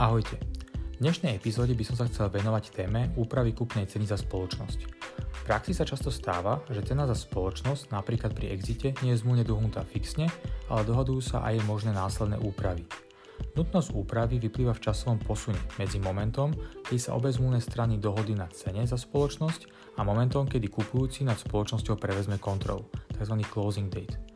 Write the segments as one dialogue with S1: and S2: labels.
S1: Ahojte. V dnešnej epizóde by som sa chcel venovať téme úpravy kúpnej ceny za spoločnosť. V praxi sa často stáva, že cena za spoločnosť napríklad pri exite nie je zmluvne dohnutá fixne, ale dohodujú sa aj možné následné úpravy. Nutnosť úpravy vyplýva v časovom posune medzi momentom, kedy sa obe zmluvné strany dohody na cene za spoločnosť a momentom, kedy kupujúci nad spoločnosťou prevezme kontrolu, tzv. closing date.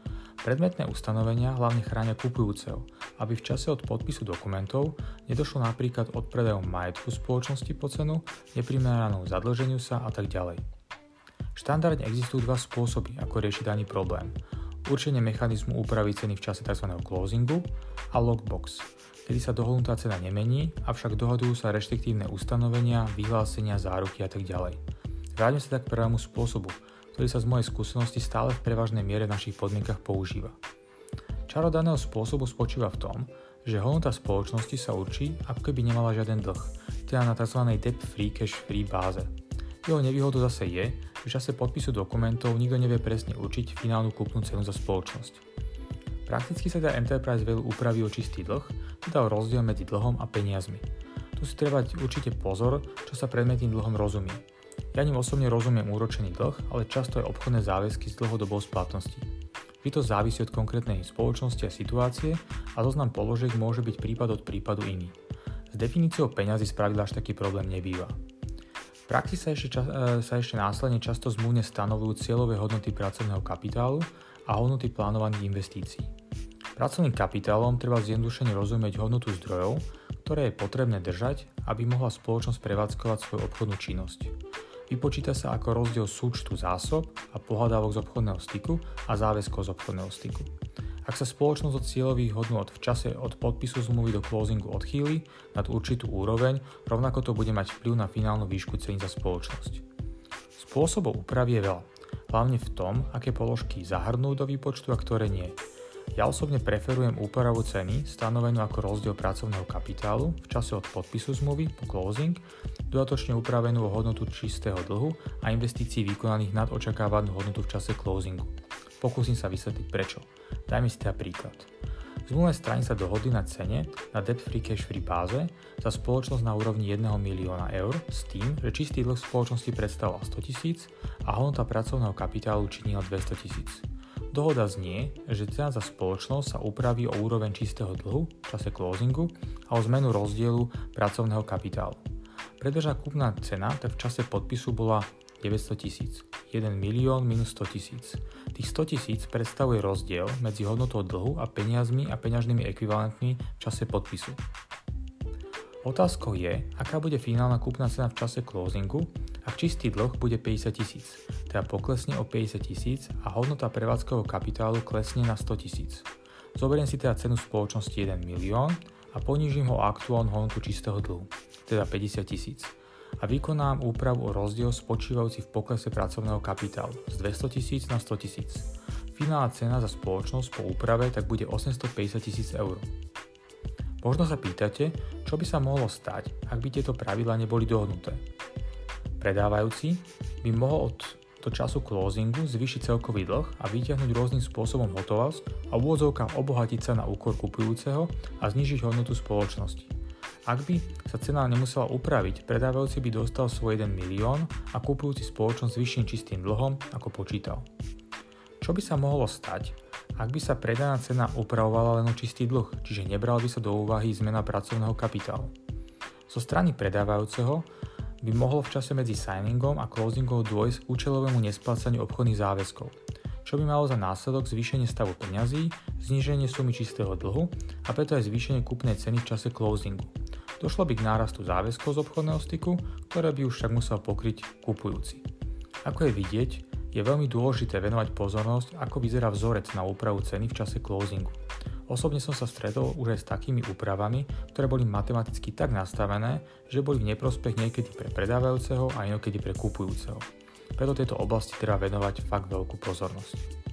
S1: Predmetné ustanovenia hlavne chránia kupujúceho, aby v čase od podpisu dokumentov nedošlo napríklad od predajom majetku spoločnosti po cenu, neprimeranou zadlženiu sa a tak ďalej. Štandardne existujú dva spôsoby, ako riešiť daný problém. Určenie mechanizmu úpravy ceny v čase tzv. closingu a lockbox, kedy sa dohodnutá cena nemení, avšak dohodujú sa reštriktívne ustanovenia, vyhlásenia, záruky a tak ďalej. Vráťme sa tak k prvému spôsobu, ktorý sa z mojej skúsenosti stále v prevažnej miere v našich podmienkach používa. Čaro daného spôsobu spočíva v tom, že hodnota spoločnosti sa určí, ako keby nemala žiaden dlh, teda na tzv. debt-free cash-free báze. Jeho nevýhodou zase je, že v čase podpisu dokumentov nikto nevie presne určiť finálnu kúpnu cenu za spoločnosť. Prakticky sa teda Enterprise Value upraví o čistý dlh, teda o rozdiel medzi dlhom a peniazmi. Tu si treba určite pozor, čo sa predmetným dlhom rozumie. Ja ním osobne rozumiem úročený dlh, ale často aj obchodné záväzky s dlhodobou splatností. Vždy to závisí od konkrétnej spoločnosti a situácie a zoznam položiek môže byť prípad od prípadu iný. S definíciou peňazí spravidla až taký problém nebýva. V praxi sa ešte, čas, e, sa ešte následne často zmluvne stanovujú cieľové hodnoty pracovného kapitálu a hodnoty plánovaných investícií. Pracovným kapitálom treba zjednodušene rozumieť hodnotu zdrojov, ktoré je potrebné držať, aby mohla spoločnosť prevádzkovať svoju obchodnú činnosť. Vypočíta sa ako rozdiel súčtu zásob a pohľadávok z obchodného styku a záväzkov z obchodného styku. Ak sa spoločnosť od cieľových hodnot v čase od podpisu zmluvy do closingu odchýli nad určitú úroveň, rovnako to bude mať vplyv na finálnu výšku ceny za spoločnosť. Spôsobov úpravy je veľa, hlavne v tom, aké položky zahrnú do výpočtu a ktoré nie. Ja osobne preferujem úpravu ceny stanovenú ako rozdiel pracovného kapitálu v čase od podpisu zmluvy po closing, dodatočne upravenú o hodnotu čistého dlhu a investícií vykonaných nad očakávanú hodnotu v čase closingu. Pokúsim sa vysvetliť prečo. Dajme si teda príklad. Zmluvné strany sa dohodli na cene na debt-free cash-free báze za spoločnosť na úrovni 1 milióna eur s tým, že čistý dlh spoločnosti predstavoval 100 tisíc a hodnota pracovného kapitálu činila 200 tisíc. Dohoda znie, že cena za spoločnosť sa upraví o úroveň čistého dlhu v čase closingu a o zmenu rozdielu pracovného kapitálu. Predbežná kúpna cena tak v čase podpisu bola 900 tisíc, 1 milión minus 100 tisíc. Tých 100 tisíc predstavuje rozdiel medzi hodnotou dlhu a peniazmi a peňažnými ekvivalentmi v čase podpisu. Otázkou je, aká bude finálna kúpna cena v čase closingu ak čistý dlh bude 50 tisíc, teda poklesne o 50 tisíc a hodnota prevádzkového kapitálu klesne na 100 tisíc. Zoberiem si teda cenu spoločnosti 1 milión a ponížim ho aktuálnu hodnotu čistého dlhu, teda 50 tisíc a vykonám úpravu o rozdiel spočívajúci v poklese pracovného kapitálu z 200 tisíc na 100 tisíc. Finálna cena za spoločnosť po úprave tak bude 850 tisíc eur. Možno sa pýtate, čo by sa mohlo stať, ak by tieto pravidla neboli dohodnuté. Predávajúci by mohol od do času closingu zvýšiť celkový dlh a vyťahnuť rôznym spôsobom hotovosť a v úvodzovkách obohatiť sa na úkor kupujúceho a znižiť hodnotu spoločnosti. Ak by sa cena nemusela upraviť, predávajúci by dostal svoj 1 milión a kupujúci spoločnosť s vyšším čistým dlhom, ako počítal. Čo by sa mohlo stať, ak by sa predaná cena upravovala len o čistý dlh, čiže nebral by sa do úvahy zmena pracovného kapitálu? Zo strany predávajúceho by mohlo v čase medzi signingom a closingom dôjsť k účelovému nesplácaniu obchodných záväzkov, čo by malo za následok zvýšenie stavu peňazí, zníženie sumy čistého dlhu a preto aj zvýšenie kúpnej ceny v čase closingu. Došlo by k nárastu záväzkov z obchodného styku, ktoré by už však musel pokryť kupujúci. Ako je vidieť, je veľmi dôležité venovať pozornosť, ako vyzerá vzorec na úpravu ceny v čase closingu. Osobne som sa stretol už aj s takými úpravami, ktoré boli matematicky tak nastavené, že boli v neprospech niekedy pre predávajúceho a inokedy pre kupujúceho. Preto tejto oblasti treba venovať fakt veľkú pozornosť.